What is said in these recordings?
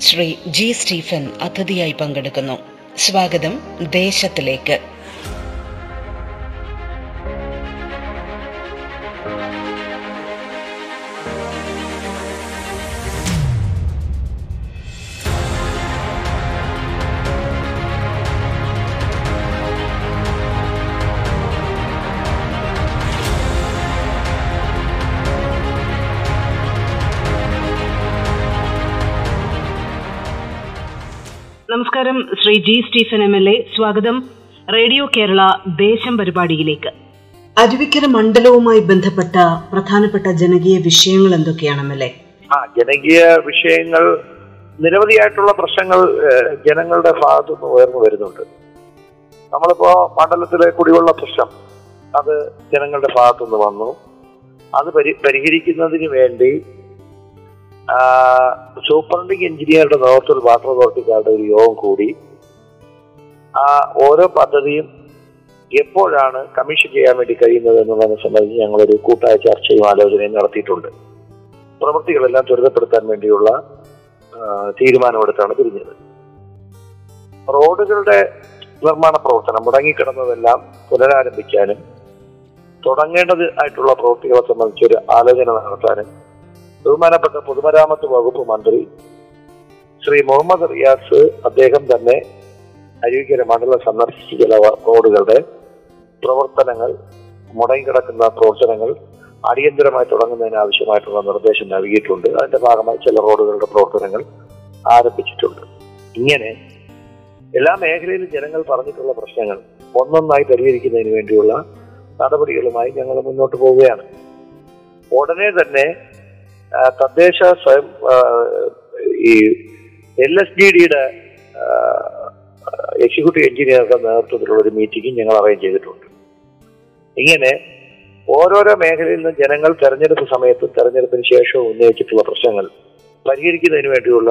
Shri G Stephen അതിഥിയായി പങ്കെടുക്കുന്നു. സ്വാഗതം ദേശത്തിലേക്ക്. നമസ്കാരം. Shri G Stephen M L A. സ്വാഗതം. റേഡിയോ കേരള ദേശം പരിപാടിയിലേക്ക്. അരുവിക്കര മണ്ഡലവുമായി ബന്ധപ്പെട്ട പ്രധാനപ്പെട്ട ജനകീയ വിഷയങ്ങൾ എന്തൊക്കെയാണ് എം എൽ എ? ആ ജനകീയ വിഷയങ്ങൾ നിരവധിയായിട്ടുള്ള പ്രശ്നങ്ങൾ ജനങ്ങളുടെ ഭാഗത്തുനിന്ന് ഉയർന്നു വരുന്നുണ്ട്. നമ്മളിപ്പോ മണ്ഡലത്തിലെ കുടിവെള്ള പ്രശ്നം അത് ജനങ്ങളുടെ ഭാഗത്തുനിന്ന് വന്നു. അത് പരി പരിഹരിക്കുന്നതിന് വേണ്ടി ആ, സൂപ്രണ്ടിംഗ് എഞ്ചിനീയറുടെ നേതൃത്വത്തിൽ വാട്ടർ അതോറിറ്റിക്കാരുടെ ഒരു യോഗം കൂടി. ആ ഓരോ പദ്ധതിയും എപ്പോഴാണ് കമ്മീഷൻ ചെയ്യാൻ വേണ്ടി കഴിയുന്നത് എന്നുള്ളതിനെ സംബന്ധിച്ച് ഞങ്ങളൊരു കൂട്ടായ ചർച്ചയും ആലോചനയും നടത്തിയിട്ടുണ്ട്. പ്രവൃത്തികളെല്ലാം ത്വരിതപ്പെടുത്താൻ വേണ്ടിയുള്ള തീരുമാനമെടുത്താണ് തിരിഞ്ഞത് റോഡുകളുടെ നിർമ്മാണ പ്രവർത്തനം മുടങ്ങിക്കിടന്നതെല്ലാം പുനരാരംഭിക്കാനും തുടങ്ങേണ്ടത് ആയിട്ടുള്ള പ്രവൃത്തികളെ സംബന്ധിച്ചൊരു ആലോചന നടത്താനും ബഹുമാനപ്പെട്ട പൊതുമരാമത്ത് വകുപ്പ് മന്ത്രി ശ്രീ മുഹമ്മദ് റിയാസ് അദ്ദേഹം തന്നെ അരുവിക്കര മണ്ഡലം സന്ദർശിച്ച. ചില റോഡുകളുടെ പ്രവർത്തനങ്ങൾ മുടങ്ങിക്കിടക്കുന്ന പ്രവർത്തനങ്ങൾ അടിയന്തരമായി തുടങ്ങുന്നതിന് ആവശ്യമായിട്ടുള്ള നിർദ്ദേശം നൽകിയിട്ടുണ്ട്. അതിന്റെ ഭാഗമായി ചില റോഡുകളുടെ പ്രവർത്തനങ്ങൾ ആരംഭിച്ചിട്ടുണ്ട്. ഇങ്ങനെ എല്ലാ മേഖലയിലും ജനങ്ങൾ പറഞ്ഞിട്ടുള്ള പ്രശ്നങ്ങൾ ഒന്നൊന്നായി പരിഹരിക്കുന്നതിന് വേണ്ടിയുള്ള നടപടികളുമായി ഞങ്ങൾ മുന്നോട്ട് പോവുകയാണ്. ഉടനെ തന്നെ തദ്ദേശ സ്വയം ഈ എൽ എസ് ഡി ഡിയുടെ എക്സിക്യൂട്ടീവ് എഞ്ചിനീയറുടെ നേതൃത്വത്തിലുള്ള ഒരു മീറ്റിംഗ് ഞങ്ങൾ അറേഞ്ച് ചെയ്തിട്ടുണ്ട്. ഇങ്ങനെ ഓരോരോ മേഖലയിൽ നിന്ന് ജനങ്ങൾ തെരഞ്ഞെടുപ്പ് സമയത്തും തെരഞ്ഞെടുപ്പിന് ശേഷവും ഉന്നയിച്ചിട്ടുള്ള പ്രശ്നങ്ങൾ പരിഹരിക്കുന്നതിന് വേണ്ടിയുള്ള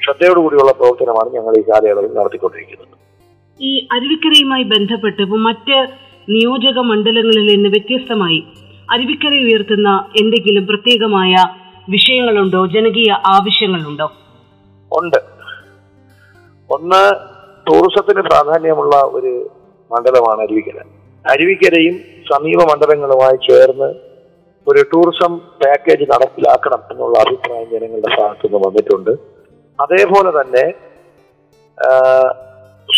ശ്രദ്ധയോടുകൂടിയുള്ള പ്രവർത്തനമാണ് ഞങ്ങൾ ഈ കാലയളവിൽ നടത്തിക്കൊണ്ടിരിക്കുന്നത്. ഈ അരുവിക്കരയുമായി ബന്ധപ്പെട്ട് മറ്റ് നിയോജക മണ്ഡലങ്ങളിൽ നിന്ന് വ്യത്യസ്തമായി അരുവിക്കര ഉയർത്തുന്ന എന്തെങ്കിലും പ്രത്യേകമായ വിഷയങ്ങളുണ്ടോ? ജനകീയ ആവശ്യങ്ങളുണ്ടോ? ഉണ്ട്. ഒന്ന് ടൂറിസത്തിന് പ്രാധാന്യമുള്ള ഒരു മണ്ഡലമാണ് അരുവിക്കര. അരുവിക്കരയും സമീപ മണ്ഡലങ്ങളുമായി ചേർന്ന് ഒരു ടൂറിസം പാക്കേജ് നടപ്പിലാക്കണം എന്നുള്ള അഭിപ്രായം ജനങ്ങളുടെ ഭാഗത്തുനിന്ന് വന്നിട്ടുണ്ട്. അതേപോലെ തന്നെ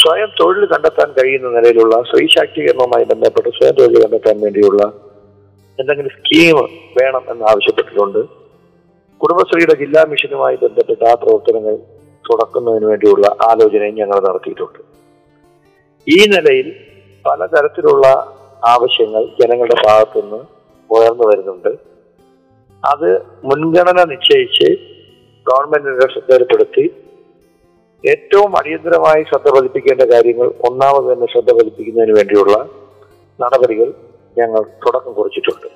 സ്വയം തൊഴിൽ കണ്ടെത്താൻ കഴിയുന്ന നിലയിലുള്ള സ്ത്രീ ശാക്തീകരണവുമായി ബന്ധപ്പെട്ട് സ്വയം തൊഴിൽ കണ്ടെത്താൻ വേണ്ടിയുള്ള എന്തെങ്കിലും സ്കീം വേണം എന്ന് ആവശ്യപ്പെട്ടിട്ടുണ്ട് കുടുംബശ്രീയുടെ ജില്ലാ മിഷനുമായി ബന്ധപ്പെട്ട ആ പ്രവർത്തനങ്ങൾ തുടക്കുന്നതിന് വേണ്ടിയുള്ള ആലോചനയും ഞങ്ങൾ നടത്തിയിട്ടുണ്ട്. ഈ നിലയിൽ പലതരത്തിലുള്ള ആവശ്യങ്ങൾ ജനങ്ങളുടെ ഭാഗത്തുനിന്ന് ഉയർന്നു വരുന്നുണ്ട്. അത് മുൻഗണന നിശ്ചയിച്ച് ഗവൺമെന്റിന്റെ ശ്രദ്ധയിൽപ്പെടുത്തി ഏറ്റവും അടിയന്തരമായി ശ്രദ്ധ പതിപ്പിക്കേണ്ട കാര്യങ്ങൾ ഒന്നാമത് തന്നെ ശ്രദ്ധ പതിപ്പിക്കുന്നതിന് വേണ്ടിയുള്ള നടപടികൾ ഞങ്ങൾ തുടക്കം കുറിച്ചിട്ടുണ്ട്.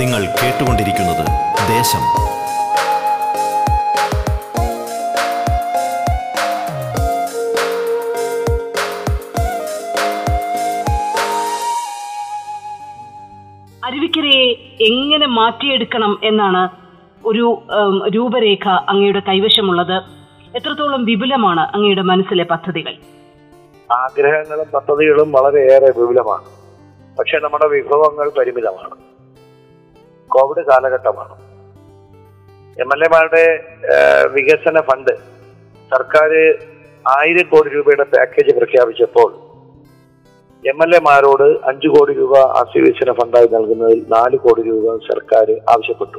നിങ്ങൾ കേട്ടുകൊണ്ടിരിക്കുന്നത് ദേശം. അരുവിക്കരയെ എങ്ങനെ മാറ്റിയെടുക്കണം എന്നാണ് ഒരു രൂപരേഖ അങ്ങയുടെ കൈവശമുള്ളത്. എത്രത്തോളം വിപുലമാണ് അങ്ങയുടെ മനസ്സിലെ പദ്ധതികൾ. ആഗ്രഹങ്ങളും പദ്ധതികളും വളരെയേറെ വിപുലമാണ്. പക്ഷെ നമ്മുടെ വിഭവങ്ങൾ പരിമിതമാണ്. കോവിഡ് കാലഘട്ടമാണ്. എം എൽ എമാരുടെ വികസന ഫണ്ട് സർക്കാർ ആയിരം കോടി രൂപയുടെ പാക്കേജ് പ്രഖ്യാപിച്ചപ്പോൾ എം എൽ എമാരോട് അഞ്ചു കോടി രൂപ ആസ്തി വികസന ഫണ്ടായി നൽകുന്നതിൽ നാല് കോടി രൂപ സർക്കാർ ആവശ്യപ്പെട്ടു.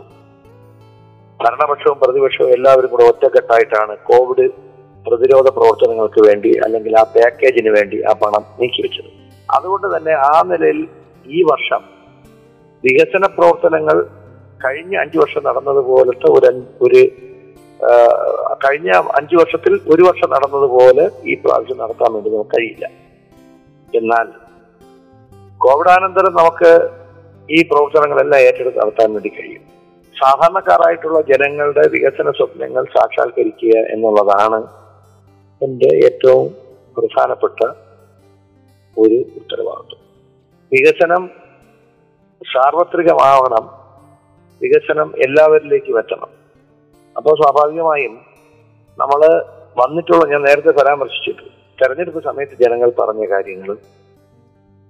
ഭരണപക്ഷവും പ്രതിപക്ഷവും എല്ലാവരും കൂടെ ഒറ്റക്കെട്ടായിട്ടാണ് കോവിഡ് പ്രതിരോധ പ്രവർത്തനങ്ങൾക്ക് വേണ്ടി അല്ലെങ്കിൽ ആ പാക്കേജിന് വേണ്ടി ആ പണം നീക്കിവെച്ചത് അതുകൊണ്ട് തന്നെ ആ നിലയിൽ ഈ വർഷം വികസന പ്രവർത്തനങ്ങൾ കഴിഞ്ഞ അഞ്ചു വർഷം നടന്നതുപോലത്തെ ഒരു ഒരു കഴിഞ്ഞ അഞ്ചു വർഷത്തിൽ ഒരു വർഷം നടന്നതുപോലെ ഈ പ്രാവശ്യം നടത്താൻ വേണ്ടി നമുക്ക് കഴിയില്ല. എന്നാൽ കോവിഡാനന്തരം നമുക്ക് ഈ പ്രവർത്തനങ്ങളെല്ലാം ഏറ്റെടുത്ത് നടത്താൻ വേണ്ടി കഴിയും. സാധാരണക്കാരായിട്ടുള്ള ജനങ്ങളുടെ വികസന സ്വപ്നങ്ങൾ സാക്ഷാത്കരിക്കുക എന്നുള്ളതാണ് എന്റെ ഏറ്റവും പ്രധാനപ്പെട്ട ഒരു ഉത്തരവാദിത്വം. വികസനം സാർവത്രികമാവണം. വികസനം എല്ലാവരിലേക്കും എത്തണം. അപ്പോൾ സ്വാഭാവികമായും നമ്മൾ വന്നിട്ടുള്ള ഞാൻ നേരത്തെ പരാമർശിച്ചിട്ടു തെരഞ്ഞെടുപ്പ് സമയത്ത് ജനങ്ങൾ പറഞ്ഞ കാര്യങ്ങൾ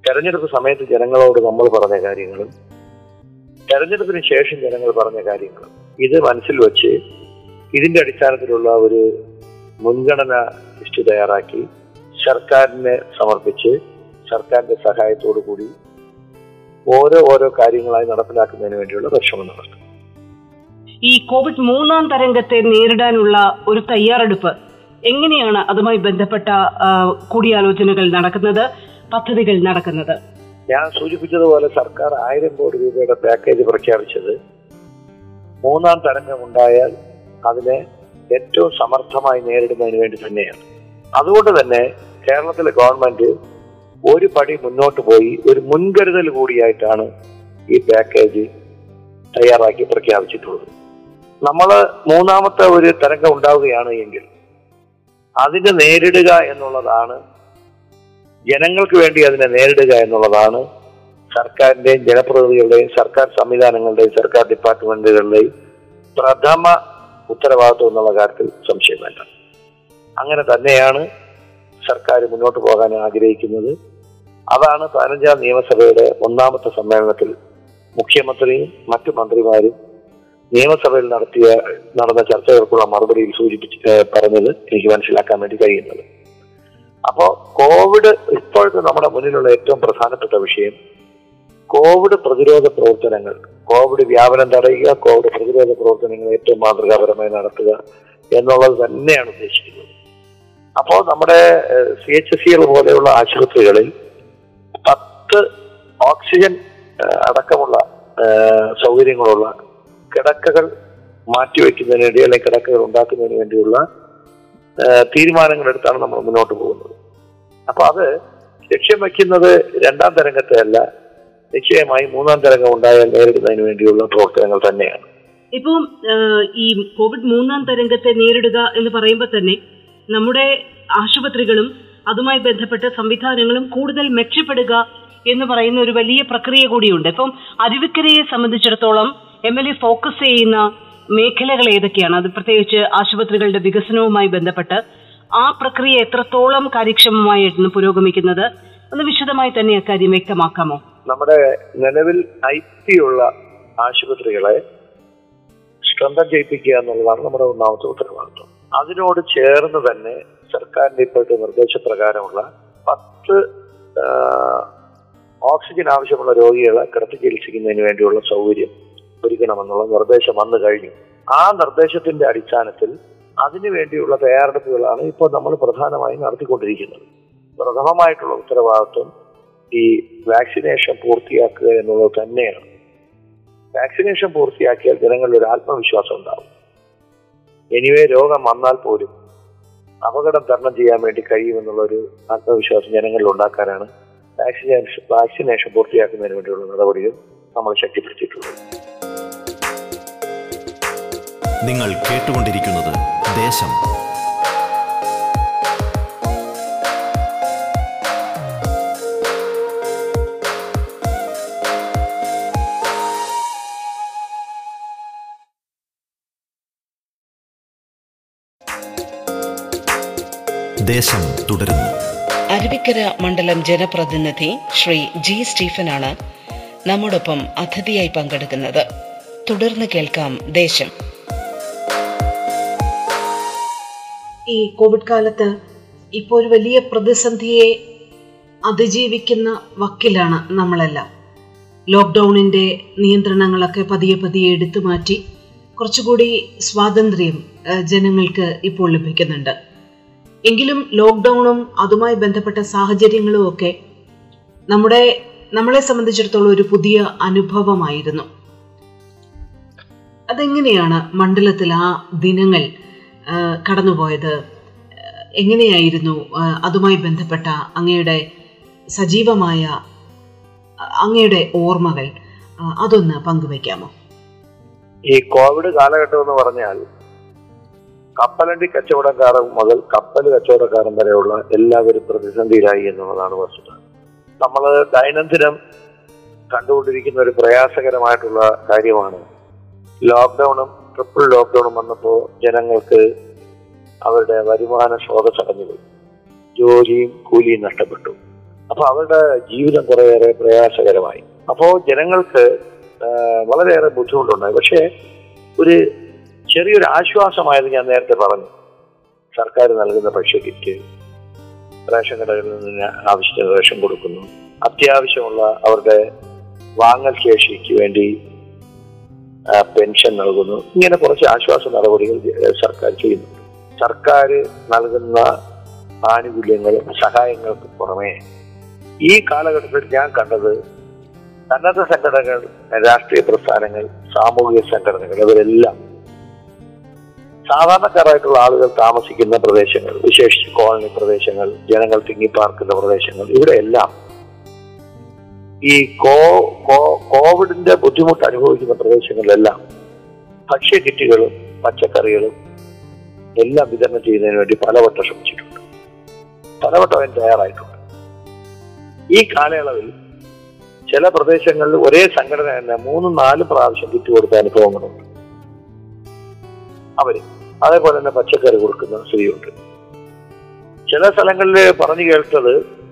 തെരഞ്ഞെടുപ്പ് സമയത്ത് ജനങ്ങളോട് നമ്മൾ പറഞ്ഞ കാര്യങ്ങളും തെരഞ്ഞെടുപ്പിന് ശേഷം ജനങ്ങൾ പറഞ്ഞ കാര്യങ്ങളും ഇത് മനസ്സിൽ വെച്ച് ഇതിന്റെ അടിസ്ഥാനത്തിലുള്ള ഒരു മുൻഗണന ലിസ്റ്റ് തയ്യാറാക്കി സർക്കാരിനെ സമർപ്പിച്ച് സർക്കാരിന്റെ സഹായത്തോടു കൂടി ഓരോ ഓരോ കാര്യങ്ങളായി നടപ്പിലാക്കുന്നതിന് വേണ്ടിയുള്ള പരിശ്രമം നടത്തും. ഈ കോവിഡ് മൂന്നാം തരംഗത്തെ നേരിടാനുള്ള ഒരു തയ്യാറെടുപ്പ് എങ്ങനെയാണ് അതുമായി ബന്ധപ്പെട്ട കൂടിയാലോചനകൾ നടക്കുന്നത് പദ്ധതികൾ നടക്കുന്നത്? ഞാൻ സൂചിപ്പിച്ചതുപോലെ സർക്കാർ ആയിരം കോടി രൂപയുടെ പാക്കേജ് പ്രഖ്യാപിച്ചത് മൂന്നാം തരംഗം ഉണ്ടായാൽ അതിനെ ഏറ്റവും സമർത്ഥമായി നേരിടുന്നതിന് വേണ്ടി തന്നെയാണ്. അതുകൊണ്ട് തന്നെ കേരളത്തിലെ ഗവൺമെന്റ് ഒരു പടി മുന്നോട്ട് പോയി ഒരു മുൻകരുതൽ കൂടിയായിട്ടാണ് ഈ പാക്കേജ് തയ്യാറാക്കി പ്രഖ്യാപിച്ചിട്ടുള്ളത്. നമ്മൾ മൂന്നാമത്തെ ഒരു തരംഗം ഉണ്ടാവുകയാണ് എങ്കിൽ അതിനെ നേരിടുക എന്നുള്ളതാണ് ജനങ്ങൾക്ക് വേണ്ടി അതിനെ നേരിടുക എന്നുള്ളതാണ് സർക്കാരിന്റെയും ജനപ്രതിനിധികളുടെയും സർക്കാർ സംവിധാനങ്ങളുടെയും സർക്കാർ ഡിപ്പാർട്ട്മെന്റുകളുടെയും പ്രഥമ ഉത്തരവാദിത്വം എന്നുള്ള കാര്യത്തിൽ സംശയം വേണ്ട. അങ്ങനെ തന്നെയാണ് സർക്കാർ മുന്നോട്ട് പോകാൻ ആഗ്രഹിക്കുന്നത്. അതാണ് പതിനഞ്ചാം നിയമസഭയുടെ ഒന്നാമത്തെ സമ്മേളനത്തിൽ മുഖ്യമന്ത്രിയും മറ്റു മന്ത്രിമാരും നിയമസഭയിൽ നടത്തിയ നടന്ന ചർച്ചകൾക്കുള്ള മറുപടിയിൽ സൂചിപ്പിച്ച് പറഞ്ഞത് എനിക്ക് മനസ്സിലാക്കാൻ വേണ്ടി കഴിയുന്നത്. അപ്പോ കോവിഡ് ഇപ്പോഴത്തെ നമ്മുടെ മുന്നിലുള്ള ഏറ്റവും പ്രധാനപ്പെട്ട വിഷയം കോവിഡ് പ്രതിരോധ പ്രവർത്തനങ്ങൾ കോവിഡ് വ്യാപനം തടയുക കോവിഡ് പ്രതിരോധ പ്രവർത്തനങ്ങൾ ഏറ്റവും മാതൃകാപരമായി നടത്തുക എന്നുള്ളത് തന്നെയാണ് ഉദ്ദേശിക്കുന്നത്. അപ്പോൾ നമ്മുടെ സി എച്ച് സികൾ പോലെയുള്ള ആശുപത്രികളിൽ പത്ത് ഓക്സിജൻ അടക്കമുള്ള സൗകര്യങ്ങളുള്ള കിടക്കകൾ മാറ്റിവെക്കുന്നതിന് വേണ്ടി അല്ലെങ്കിൽ കിടക്കകൾ ഉണ്ടാക്കുന്നതിന് വേണ്ടിയുള്ള തീരുമാനങ്ങൾ തീരുമാനങ്ങളെടുത്താണ് നമ്മൾ മുന്നോട്ട് പോകുന്നത്. അപ്പോൾ അത് ലക്ഷ്യം വയ്ക്കുന്നത് രണ്ടാം തരംഗത്തെ അല്ല നിശ്ചയമായി മൂന്നാം തരംഗം ഉണ്ടായാൽ നേരിടുന്നതിന് വേണ്ടിയുള്ള പ്രവർത്തനങ്ങൾ തന്നെയാണ്. ഇപ്പം ഈ കോവിഡ് മൂന്നാം തരംഗത്തെ നേരിടുക എന്ന് പറയുമ്പോൾ തന്നെ നമ്മുടെ ആശുപത്രികളും അതുമായി ബന്ധപ്പെട്ട സംവിധാനങ്ങളും കൂടുതൽ മെച്ചപ്പെടുക എന്ന് പറയുന്ന ഒരു വലിയ പ്രക്രിയ കൂടിയുണ്ട്. ഇപ്പം അരുവിക്കരയെ സംബന്ധിച്ചിടത്തോളം എം എൽ എ ഫോക്കസ് ചെയ്യുന്ന മേഖലകൾ ഏതൊക്കെയാണ്? അത് പ്രത്യേകിച്ച് ആശുപത്രികളുടെ വികസനവുമായി ബന്ധപ്പെട്ട് ആ പ്രക്രിയ എത്രത്തോളം കാര്യക്ഷമമായിരുന്നു പുരോഗമിക്കുന്നത്? ഒന്ന് വിശദമായി തന്നെ അക്കാര്യം വ്യക്തമാക്കാമോ? നമ്മുടെ നിലവിൽ ഐ പി ഉള്ള ആശുപത്രികളെ സ്ട്രെങ്തൻ ചെയ്യിപ്പിക്കുക എന്നുള്ളതാണ് നമ്മുടെ ഒന്നാമത്തെ ഉത്തരവാദിത്വം. അതിനോട് ചേർന്ന് തന്നെ സർക്കാരിന്റെ ഇപ്പോഴത്തെ നിർദ്ദേശപ്രകാരമുള്ള പത്ത് ഓക്സിജൻ ആവശ്യമുള്ള രോഗികളെ കിടത്തി ചികിത്സിക്കുന്നതിന് വേണ്ടിയുള്ള സൗകര്യം ഒരുക്കണമെന്നുള്ള നിർദ്ദേശം വന്നു കഴിഞ്ഞു. ആ നിർദ്ദേശത്തിന്റെ അടിസ്ഥാനത്തിൽ അതിനു വേണ്ടിയുള്ള തയ്യാറെടുപ്പുകളാണ് ഇപ്പോൾ നമ്മൾ പ്രധാനമായും നടത്തിക്കൊണ്ടിരിക്കുന്നത്. പ്രഥമമായിട്ടുള്ള ഉത്തരവാദിത്വം ഈ വാക്സിനേഷൻ പൂർത്തിയാക്കുക എന്നുള്ളത് തന്നെയാണ്. വാക്സിനേഷൻ പൂർത്തിയാക്കിയാൽ ജനങ്ങളിൽ ഒരു ആത്മവിശ്വാസം ഉണ്ടാവും. എനിവേ രോഗം വന്നാൽ പോലും അപകടം തരണം ചെയ്യാൻ വേണ്ടി കഴിയുമെന്നുള്ള ഒരു ആത്മവിശ്വാസം ജനങ്ങളിൽ ഉണ്ടാക്കാനാണ് വാക്സിനേഷൻ വാക്സിനേഷൻ പൂർത്തിയാക്കുന്നതിന് വേണ്ടിയുള്ള നടപടികൾ നമ്മൾ ശക്തിപ്പെടുത്തിയിട്ടുള്ളത്. നിങ്ങൾ കേട്ടുകൊണ്ടിരിക്കുന്നത് ദേശം. ദേശം തുടരുന്നു. അരുവിക്കര മണ്ഡലം ജനപ്രതിനിധി ശ്രീ ജി സ്റ്റീഫനാണ് നമ്മോടൊപ്പം അതിഥിയായി പങ്കെടുക്കുന്നത്. തുടർന്ന് കേൾക്കാം ദേശം. ഈ കോവിഡ് കാലത്ത് ഇപ്പോൾ ഒരു വലിയ പ്രതിസന്ധിയെ അതിജീവിക്കുന്ന വക്കിലാണ് നമ്മളെല്ലാം. ലോക്ക്ഡൗണിന്റെ നിയന്ത്രണങ്ങളൊക്കെ പതിയെ പതിയെ എടുത്തു മാറ്റി കുറച്ചുകൂടി സ്വാതന്ത്ര്യം ജനങ്ങൾക്ക് ഇപ്പോൾ ലഭിക്കുന്നുണ്ട്. എങ്കിലും ലോക്ക്ഡൗണും അതുമായി ബന്ധപ്പെട്ട സാഹചര്യങ്ങളും ഒക്കെ നമ്മുടെ നമ്മളെ സംബന്ധിച്ചിടത്തോളം ഒരു പുതിയ അനുഭവമായിരുന്നു. അതെങ്ങനെയാണ് മണ്ഡലത്തിൽ ആ ദിനങ്ങൾ കടന്നുപോയത്? എങ്ങനെയായിരുന്നു അതുമായി ബന്ധപ്പെട്ട അങ്ങയുടെ സജീവമായ അങ്ങയുടെ ഓർമ്മകൾ? അതൊന്ന് പങ്കുവയ്ക്കാമോ? ഈ കോവിഡ് കാലഘട്ടം എന്ന് പറഞ്ഞാൽ കപ്പലണ്ടി കച്ചവടക്കാർ മുതൽ കപ്പൽ കച്ചവടക്കാരൻ വരെയുള്ള എല്ലാവരും പ്രതിസന്ധിയിലായി എന്നുള്ളതാണ് വസ്തുത. നമ്മൾ ദൈനംദിനം കണ്ടുകൊണ്ടിരിക്കുന്ന ഒരു പ്രയാസകരമായിട്ടുള്ള കാര്യമാണ്. ലോക്ക്ഡൌണും ട്രിപ്പിൾ ലോക്ക്ഡൌണും വന്നപ്പോൾ ജനങ്ങൾക്ക് അവരുടെ വരുമാന സ്രോതസ് അടഞ്ഞുപോയി. ജോലിയും കൂലിയും നഷ്ടപ്പെട്ടു. അപ്പോൾ അവരുടെ ജീവിതം കുറേയേറെ പ്രയാസകരമായി. അപ്പോൾ ജനങ്ങൾക്ക് വളരെയേറെ ബുദ്ധിമുട്ടുണ്ടായി. പക്ഷേ ഒരു ചെറിയൊരു ആശ്വാസമായത് ഞാൻ നേരത്തെ പറഞ്ഞു. സർക്കാർ നൽകുന്ന ഭക്ഷ്യ കിറ്റ് റേഷൻ കടകളിൽ നിന്ന് ആവശ്യത്തിന് റേഷൻ കൊടുക്കുന്നു. അത്യാവശ്യമുള്ള അവരുടെ വാങ്ങൽ ശേഷിക്ക് വേണ്ടി പെൻഷൻ നൽകുന്നു. ഇങ്ങനെ കുറച്ച് ആശ്വാസ നടപടികൾ സർക്കാർ ചെയ്യുന്നുണ്ട് സർക്കാർ നൽകുന്ന ആനുകൂല്യങ്ങളും സഹായങ്ങൾക്ക് പുറമേ ഈ കാലഘട്ടത്തിൽ ഞാൻ കണ്ടത് സന്നദ്ധ സംഘടനകൾ രാഷ്ട്രീയ പ്രസ്ഥാനങ്ങൾ സാമൂഹിക സംഘടനകൾ ഇവരെല്ലാം സാധാരണക്കാരായിട്ടുള്ള ആളുകൾ താമസിക്കുന്ന പ്രദേശങ്ങൾ വിശേഷിച്ച് കോളനി പ്രദേശങ്ങൾ ജനങ്ങൾ തിങ്ങിപ്പാർക്കുന്ന പ്രദേശങ്ങൾ ഇവിടെയെല്ലാം ഈ കോ കോവിഡിന്റെ ബുദ്ധിമുട്ട് അനുഭവിക്കുന്ന പ്രദേശങ്ങളിലെല്ലാം ഭക്ഷ്യ കിറ്റുകളും പച്ചക്കറികളും എല്ലാം വിതരണം ചെയ്യുന്നതിന് വേണ്ടി പലവട്ടം ശ്രമിച്ചിട്ടുണ്ട്. പലവട്ടം അതിന് തയ്യാറായിട്ടുണ്ട്. ഈ കാലയളവിൽ ചില പ്രദേശങ്ങളിൽ ഒരേ സംഘടന തന്നെ മൂന്നും നാലും പ്രാവശ്യം കിറ്റ് കൊടുത്ത അനുഭവങ്ങളുണ്ട്. അവർ അതേപോലെ തന്നെ പച്ചക്കറി കൊടുക്കുന്ന സ്ഥിതിയുണ്ട് ചില സ്ഥലങ്ങളിൽ പറഞ്ഞു കേട്ടത്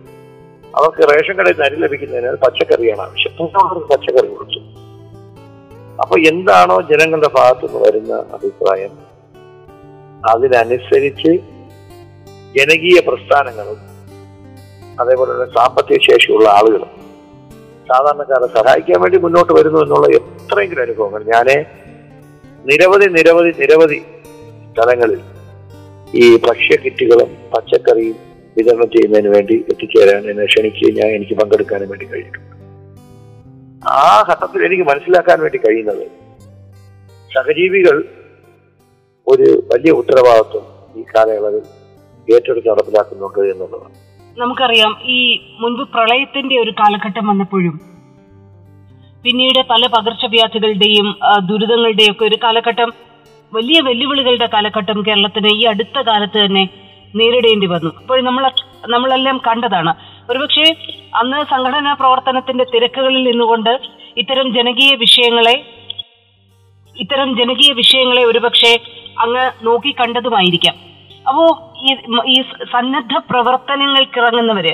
അവർക്ക് റേഷൻ കടയിൽ നിന്ന് അരി ലഭിക്കുന്നതിന് പച്ചക്കറിയാണ് ആവശ്യം. പച്ചക്കറി കൊടുത്തു. അപ്പൊ എന്താണോ ജനങ്ങളുടെ ഭാഗത്തു നിന്ന് വരുന്ന അഭിപ്രായം. അതിനനുസരിച്ച് ജനകീയ പ്രസ്ഥാനങ്ങളും അതേപോലെ തന്നെ സാമ്പത്തിക ശേഷിയുള്ള ആളുകളും സാധാരണക്കാരെ സഹായിക്കാൻ വേണ്ടി മുന്നോട്ട് വരുന്നു എന്നുള്ള എത്രയെങ്കിലും അനുഭവങ്ങൾ. ഞാൻ നിരവധി നിരവധി നിരവധി സ്ഥലങ്ങളിൽ ഈ ഭക്ഷ്യ കിറ്റുകളും പച്ചക്കറിയും വിതരണം ചെയ്യുന്നതിന് വേണ്ടി എത്തിച്ചേരാൻ എന്നെ ക്ഷണിക്കുകയും ഞാൻ എനിക്ക് പങ്കെടുക്കാനും വേണ്ടി കഴിഞ്ഞിട്ടുണ്ട്. ആ ഘട്ടത്തിൽ എനിക്ക് മനസ്സിലാക്കാൻ വേണ്ടി കഴിയുന്നത് സഹജീവികൾ ഒരു വലിയ ഉത്തരവാദിത്വം ഈ കാലയളവിൽ ഏറ്റെടുത്ത് നടപ്പിലാക്കുന്നുണ്ട് എന്നുള്ളതാണ്. നമുക്കറിയാം ഈ മുൻപ് പ്രളയത്തിന്റെ ഒരു കാലഘട്ടം വന്നപ്പോഴും പിന്നീട് പല പകർച്ചവ്യാധികളുടെയും ദുരിതങ്ങളുടെയും ഒക്കെ ഒരു കാലഘട്ടം വലിയ വെല്ലുവിളികളുടെ കാലഘട്ടം കേരളത്തിന് ഈ അടുത്ത കാലത്ത് തന്നെ നേരിടേണ്ടി വന്നു. അപ്പോൾ നമ്മൾ നമ്മളെല്ലാം കണ്ടതാണ്. ഒരുപക്ഷെ അന്ന് സംഘടനാ പ്രവർത്തനത്തിന്റെ തിരക്കുകളിൽ നിന്നുകൊണ്ട് ഇത്തരം ജനകീയ വിഷയങ്ങളെ ഇത്തരം ജനകീയ വിഷയങ്ങളെ ഒരുപക്ഷെ അങ്ങ് നോക്കി കണ്ടതുമായിരിക്കാം. അപ്പോ ഈ സന്നദ്ധ പ്രവർത്തനങ്ങൾക്കിറങ്ങുന്നവര്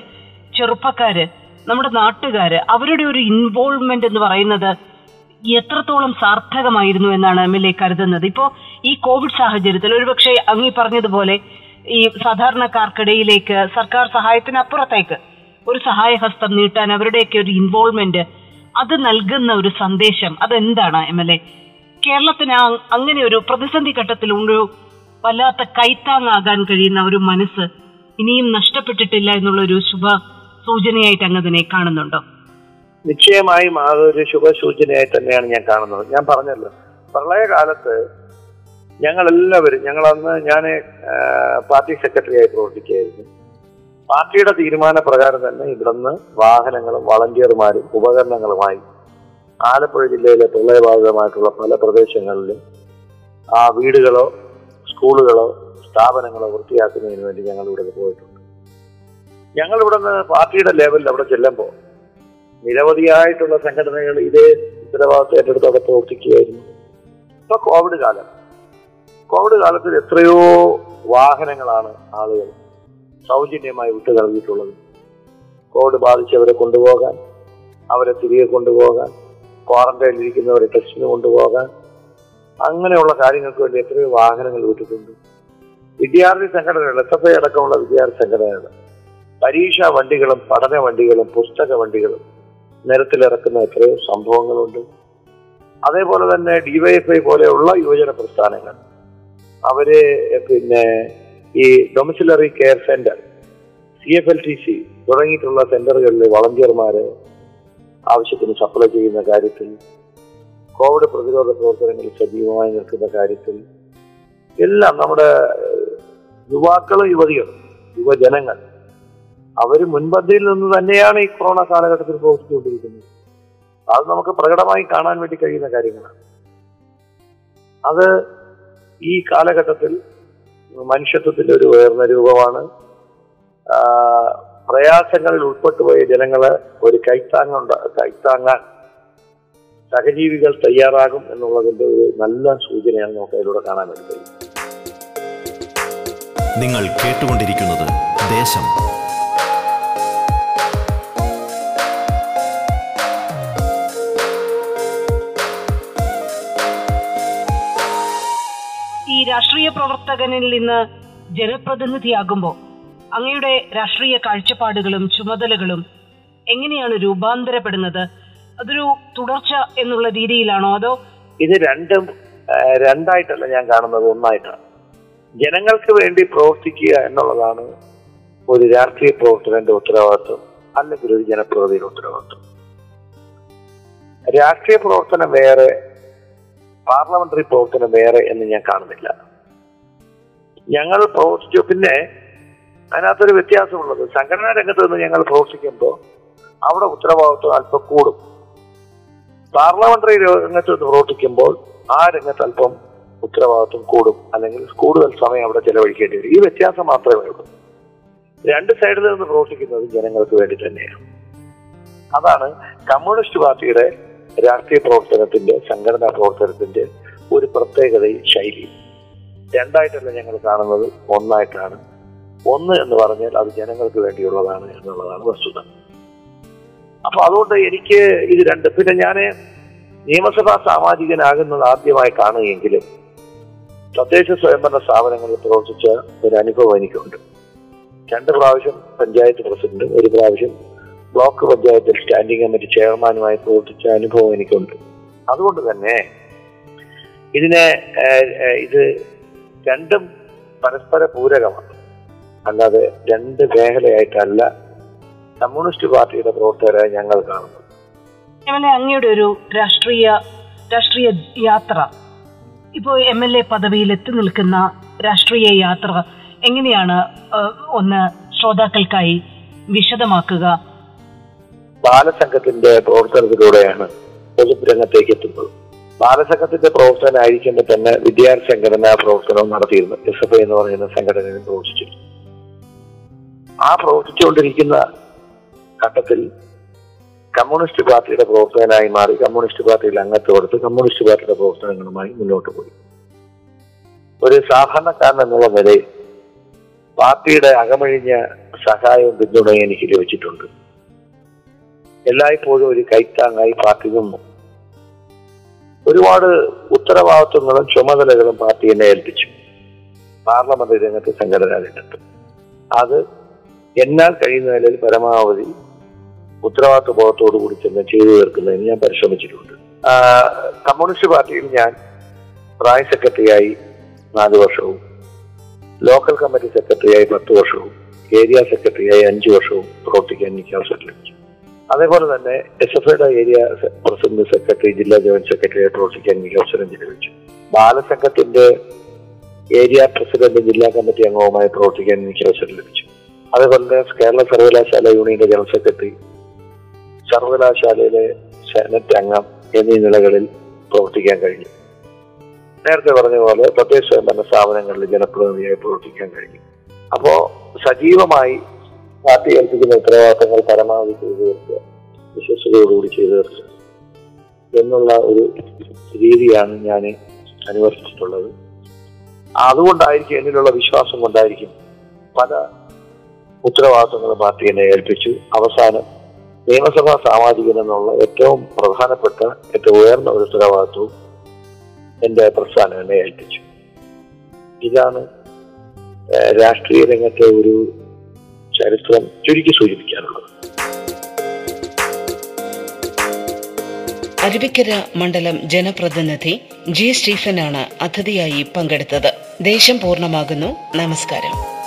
ചെറുപ്പക്കാര് നമ്മുടെ നാട്ടുകാര് അവരുടെ ഒരു ഇൻവോൾവ്മെന്റ് എന്ന് പറയുന്നത് എത്രത്തോളം സാർത്ഥകമായിരുന്നു എന്നാണ് എം എൽ എ കരുതുന്നത്. ഇപ്പോ ഈ കോവിഡ് സാഹചര്യത്തിൽ ഒരുപക്ഷെ അങ്ങി പറഞ്ഞതുപോലെ ഈ സാധാരണക്കാർക്കിടയിലേക്ക് സർക്കാർ സഹായത്തിനപ്പുറത്തേക്ക് ഒരു സഹായഹസ്തം നീട്ടാൻ അവരുടെയൊക്കെ ഒരു ഇൻവോൾവ്മെന്റ് അത് നൽകുന്ന ഒരു സന്ദേശം അതെന്താണ് എം എൽ എ? കേരളത്തിന് അങ്ങനെ ഒരു പ്രതിസന്ധി ഘട്ടത്തിൽ ഒരു വല്ലാത്ത കൈത്താങ്ങാകാൻ കഴിയുന്ന ഒരു മനസ്സ് ഇനിയും നഷ്ടപ്പെട്ടിട്ടില്ല എന്നുള്ള ഒരു ശുഭ സൂചനയായിട്ട് അങ്ങ് അതിനെ കാണുന്നുണ്ടോ? നിശ്ചയമായും അതൊരു ശുഭസൂചനയായി തന്നെയാണ് ഞാൻ കാണുന്നത്. ഞാൻ പറഞ്ഞല്ലോ പ്രളയകാലത്ത് ഞങ്ങളെല്ലാവരും ഞങ്ങളന്ന് ഞാൻ പാർട്ടി സെക്രട്ടറിയായി പ്രവർത്തിക്കുകയായിരുന്നു. പാർട്ടിയുടെ തീരുമാന പ്രകാരം തന്നെ ഇവിടുന്ന് വാഹനങ്ങളും വളണ്ടിയർമാരും ഉപകരണങ്ങളുമായി ആലപ്പുഴ ജില്ലയിലെ പ്രളയബാധിതമായിട്ടുള്ള പല പ്രദേശങ്ങളിലും ആ വീടുകളോ സ്കൂളുകളോ സ്ഥാപനങ്ങളോ വൃത്തിയാക്കുന്നതിന് വേണ്ടി ഞങ്ങൾ ഇവിടെ പോയിട്ടുണ്ട്. ഞങ്ങൾ ഇവിടുന്ന് പാർട്ടിയുടെ ലെവലിൽ അവിടെ ചെല്ലുമ്പോൾ നിരവധിയായിട്ടുള്ള സംഘടനകൾ ഇതേ ഉത്തരവാദിത്വം ഏറ്റെടുത്ത് അവിടെ പ്രവർത്തിക്കുകയായിരുന്നു. ഇപ്പൊ കോവിഡ് കാലം. കോവിഡ് കാലത്തിൽ എത്രയോ വാഹനങ്ങളാണ് ആളുകൾ സൗജന്യമായി വിട്ടു നൽകിയിട്ടുള്ളത് കോവിഡ് ബാധിച്ചവരെ കൊണ്ടുപോകാൻ അവരെ തിരികെ കൊണ്ടുപോകാൻ ക്വാറന്റൈനിൽ ഇരിക്കുന്നവരെ ടെസ്റ്റിന് കൊണ്ടുപോകാൻ അങ്ങനെയുള്ള കാര്യങ്ങൾക്ക് വേണ്ടി എത്രയോ വാഹനങ്ങൾ വിട്ടിട്ടുണ്ട്. വിദ്യാർത്ഥി സംഘടനകൾ എസ് എഫ് ഐ അടക്കമുള്ള വിദ്യാർത്ഥി സംഘടനകൾ പരീക്ഷാ വണ്ടികളും പഠന വണ്ടികളും പുസ്തക വണ്ടികളും നിരത്തിലിറക്കുന്ന എത്രയോ സംഭവങ്ങളുണ്ട്. അതേപോലെ തന്നെ ഡിവൈഎഫ്ഐ പോലെയുള്ള യുവജന പ്രസ്ഥാനങ്ങൾ. അവർ പിന്നെ ഈ domiciliary care centre C F L T C തുടങ്ങിയിട്ടുള്ള സെന്ററുകളിൽ വളണ്ടിയർമാരെ ആവശ്യത്തിന് സപ്ലൈ ചെയ്യുന്ന കാര്യത്തിൽ കോവിഡ് പ്രതിരോധ പ്രവർത്തനങ്ങളിൽ സജീവമായി നിൽക്കുന്ന കാര്യത്തിൽ എല്ലാം നമ്മുടെ യുവാക്കളും യുവതികളും യുവജനങ്ങൾ അവർ മുൻപന്തിയിൽ നിന്ന് തന്നെയാണ് ഈ കൊറോണ കാലഘട്ടത്തിൽ പ്രവർത്തിച്ചുകൊണ്ടിരിക്കുന്നത്. അത് നമുക്ക് പ്രകടമായി കാണാൻ വേണ്ടി കഴിയുന്ന കാര്യങ്ങളാണ്. അത് ഈ കാലഘട്ടത്തിൽ മനുഷ്യത്വത്തിന്റെ ഒരു ഉയർന്ന രൂപമാണ്. പ്രയാസങ്ങളിൽ ഉൾപ്പെട്ടുപോയ ജനങ്ങളെ ഒരു കൈത്താങ്ങുണ്ട കൈത്താങ്ങാൻ സഹജീവികൾ തയ്യാറാകും എന്നുള്ളതിന്റെ ഒരു നല്ല സൂചനയാണ് നമുക്ക് അതിലൂടെ കാണാൻ വേണ്ടി നിങ്ങൾ കേട്ടുകൊണ്ടിരിക്കുന്നത് ദേശം രാഷ്ട്രീയ പ്രവർത്തകനിൽ നിന്ന് ജനപ്രതിനിധിയാകുമ്പോൾ അങ്ങയുടെ രാഷ്ട്രീയ കാഴ്ചപ്പാടുകളും ചുമതലകളും എങ്ങനെയാണ് രൂപാന്തരപ്പെടുന്നത്? അതൊരു തുടർച്ച എന്നുള്ള രീതിയിലാണോ അതോ ഇത് രണ്ടും രണ്ടായിട്ടല്ല ഞാൻ കാണുന്നത്. ഒന്നായിട്ടാണ്. ജനങ്ങൾക്ക് വേണ്ടി പ്രവർത്തിക്കുക എന്നുള്ളതാണ് ഒരു രാഷ്ട്രീയ പ്രവർത്തകന്റെ ഉത്തരവാദിത്വം അല്ലെങ്കിൽ ഒരു ജനപ്രതിനിധിയുടെ ഉത്തരവാദിത്വം. രാഷ്ട്രീയ പ്രവർത്തനം വേറെ പാർലമെന്ററി പ്രവർത്തനം വേറെ എന്ന് ഞാൻ കാണുന്നില്ല. ഞങ്ങൾ പ്രവർത്തിച്ചു. പിന്നെ അതിനകത്തൊരു വ്യത്യാസമുള്ളത്. സംഘടനാ രംഗത്ത് നിന്ന് ഞങ്ങൾ പ്രവർത്തിക്കുമ്പോൾ അവിടെ ഉത്തരവാദിത്വം അല്പം കൂടും. പാർലമെന്ററി രംഗത്ത് പ്രവർത്തിക്കുമ്പോൾ ആ രംഗത്ത് അല്പം ഉത്തരവാദിത്വം കൂടും. അല്ലെങ്കിൽ കൂടുതൽ സമയം അവിടെ ചെലവഴിക്കേണ്ടി വരും. ഈ വ്യത്യാസം മാത്രമേ ഉള്ളൂ. രണ്ട് സൈഡിൽ നിന്ന് പ്രവർത്തിക്കുന്നത് ജനങ്ങൾക്ക് വേണ്ടി തന്നെയാണ്. അതാണ് കമ്മ്യൂണിസ്റ്റ് പാർട്ടിയുടെ രാഷ്ട്രീയ പ്രവർത്തനത്തിന്റെ സംഘടനാ പ്രവർത്തനത്തിന്റെ ഒരു പ്രത്യേകതയും ശൈലിയും. രണ്ടായിട്ടല്ല ഞങ്ങൾ കാണുന്നത് ഒന്നായിട്ടാണ്. ഒന്ന് എന്ന് പറഞ്ഞാൽ അത് ജനങ്ങൾക്ക് വേണ്ടിയുള്ളതാണ് എന്നുള്ളതാണ് വസ്തുത. അപ്പൊ അതുകൊണ്ട് എനിക്ക് ഇത് രണ്ട്. പിന്നെ ഞാൻ നിയമസഭാ സാമാജികനാകുന്നത് ആദ്യമായി കാണുകയെങ്കിലും തദ്ദേശ സ്വയംഭരണ സ്ഥാപനങ്ങളിൽ പ്രവർത്തിച്ച ഒരു അനുഭവം എനിക്കുണ്ട്. രണ്ട് പ്രാവശ്യം പഞ്ചായത്ത് പ്രസിഡന്റ് ഒരു പ്രാവശ്യം ബ്ലോക്ക് പഞ്ചായത്തിൽ സ്റ്റാൻഡിംഗ് കമ്മിറ്റി ചെയർമാനുമായി പ്രവർത്തിച്ച അനുഭവം എനിക്കുണ്ട്. അതുകൊണ്ട് തന്നെ ഇതിനെ ഇത് രണ്ടും പരസ്പര പൂരകമാണ്. അല്ലാതെ രണ്ട് മേഖലയായിട്ടല്ല കമ്മ്യൂണിസ്റ്റ് പാർട്ടിയുടെ പ്രവർത്തകരെ ഞങ്ങൾ കാണുന്നത്. അങ്ങയുടെ ഒരു രാഷ്ട്രീയ രാഷ്ട്രീയ യാത്ര. ഇപ്പോൾ എം എൽ എ പദവിയിൽ എത്തി നിൽക്കുന്ന രാഷ്ട്രീയ യാത്ര എങ്ങനെയാണ് ഒന്ന് ശ്രോതാക്കൾക്കായി വിശദമാക്കുക? ബാലസംഘത്തിന്റെ പ്രവർത്തനത്തിലൂടെയാണ് പൊതുരംഗത്തേക്ക് എത്തുന്നത്. ബാലസംഘത്തിന്റെ പ്രവർത്തനമായിരിക്കുമ്പോൾ തന്നെ വിദ്യാർത്ഥി സംഘടനാ പ്രവർത്തനവും നടത്തിയിരുന്നു. എസ് എഫ് ഐ എന്ന് പറയുന്ന സംഘടനയും പ്രവർത്തിച്ചിരുന്നു. ആ പ്രവർത്തിച്ചുകൊണ്ടിരിക്കുന്ന ഘട്ടത്തിൽ കമ്മ്യൂണിസ്റ്റ് പാർട്ടിയുടെ പ്രവർത്തകനായി മാറി കമ്മ്യൂണിസ്റ്റ് പാർട്ടിയിൽ അംഗത്വം കൊടുത്ത് കമ്മ്യൂണിസ്റ്റ് പാർട്ടിയുടെ പ്രവർത്തനങ്ങളുമായി മുന്നോട്ട് പോയി. ഒരു സാധാരണക്കാരൻ എന്നുള്ള നിലയിൽ പാർട്ടിയുടെ അകമഴിഞ്ഞ സഹായവും പിന്തുണയും എനിക്ക് ലഭിച്ചിട്ടുണ്ട്. എല്ലായ്പ്പോഴും ഒരു കൈത്താങ്ങായി പാർട്ടി നിന്നു ഒരുപാട് ഉത്തരവാദിത്വങ്ങളും ചുമതലകളും പാർട്ടി എന്നെ ഏൽപ്പിച്ചു. പാർലമെന്റ് രംഗത്ത് സംഘടനാ രംഗത്ത് അത് എന്നാൽ കഴിയുന്ന നിലയിൽ പരമാവധി ഉത്തരവാദിത്വ ബോധത്തോടു കൂടി തന്നെ ചെയ്തു തീർക്കുന്നതിന് ഞാൻ പരിശ്രമിച്ചിട്ടുണ്ട്. കമ്മ്യൂണിസ്റ്റ് പാർട്ടിയിൽ ഞാൻ പ്രായ സെക്രട്ടറിയായി നാല് വർഷവും ലോക്കൽ കമ്മിറ്റി സെക്രട്ടറിയായി പത്ത് വർഷവും ഏരിയ സെക്രട്ടറിയായി അഞ്ചു വർഷവും പ്രവർത്തിക്കാൻ എനിക്ക് അവസരം ലഭിച്ചു. അതേപോലെ തന്നെ എസ് എഫ് ഐയുടെ ഏരിയ പ്രസിഡന്റ് സെക്രട്ടറി ജില്ലാ ജോയിന്റ് സെക്രട്ടറി പ്രവർത്തിക്കാൻ എനിക്ക് അവസരം ലഭിച്ചു ബാലസംഘത്തിന്റെ ഏരിയ പ്രസിഡന്റ് ജില്ലാ കമ്മിറ്റി അംഗവുമായി പ്രവർത്തിക്കാൻ എനിക്ക് അവസരം ലഭിച്ചു. അതേപോലെ തന്നെ കേരള സർവകലാശാല യൂണിയന്റെ ജനറൽ സെക്രട്ടറി സർവകലാശാലയിലെ സെനറ്റ് അംഗം എന്നീ നിലകളിൽ പ്രവർത്തിക്കാൻ കഴിഞ്ഞു. നേരത്തെ പറഞ്ഞ പോലെ പ്രത്യേക സ്വയംഭരണ സ്ഥാപനങ്ങളിൽ ജനപ്രതിനിധിയായി പ്രവർത്തിക്കാൻ കഴിഞ്ഞു. അപ്പോ സജീവമായി പാർട്ടി ഏൽപ്പിക്കുന്ന ഉത്തരവാദിത്തങ്ങൾ പരമാവധി ചെയ്തു തീർക്കുക. വിശ്വസതയോടുകൂടി ചെയ്തു തീർക്കുക. എന്നുള്ള ഒരു രീതിയാണ് ഞാൻ അനുവർത്തിച്ചിട്ടുള്ളത്. അതുകൊണ്ടായിരിക്കും എന്നിലുള്ള വിശ്വാസം കൊണ്ടായിരിക്കും പല ഉത്തരവാദിത്തങ്ങൾ പാർട്ടി എന്നെ ഏൽപ്പിച്ചു. അവസാനം നിയമസഭാ സാമാജികൻ എന്നുള്ള ഏറ്റവും പ്രധാനപ്പെട്ട ഏറ്റവും ഉയർന്ന ഒരു ഉത്തരവാദിത്വവും എന്റെ പ്രസ്ഥാനം എന്നെ ഏൽപ്പിച്ചു. ഇതാണ് രാഷ്ട്രീയ രംഗത്തെ ഒരു ചരിത്രം ചുരുക്കി സൂചിപ്പിക്കാനുള്ളത്. അരുവിക്കര മണ്ഡലം ജനപ്രതിനിധി ജി സ്റ്റീഫനാണ് അതിഥിയായി പങ്കെടുത്തത്. ദേശം പൂർണമാകുന്നു. നമസ്കാരം.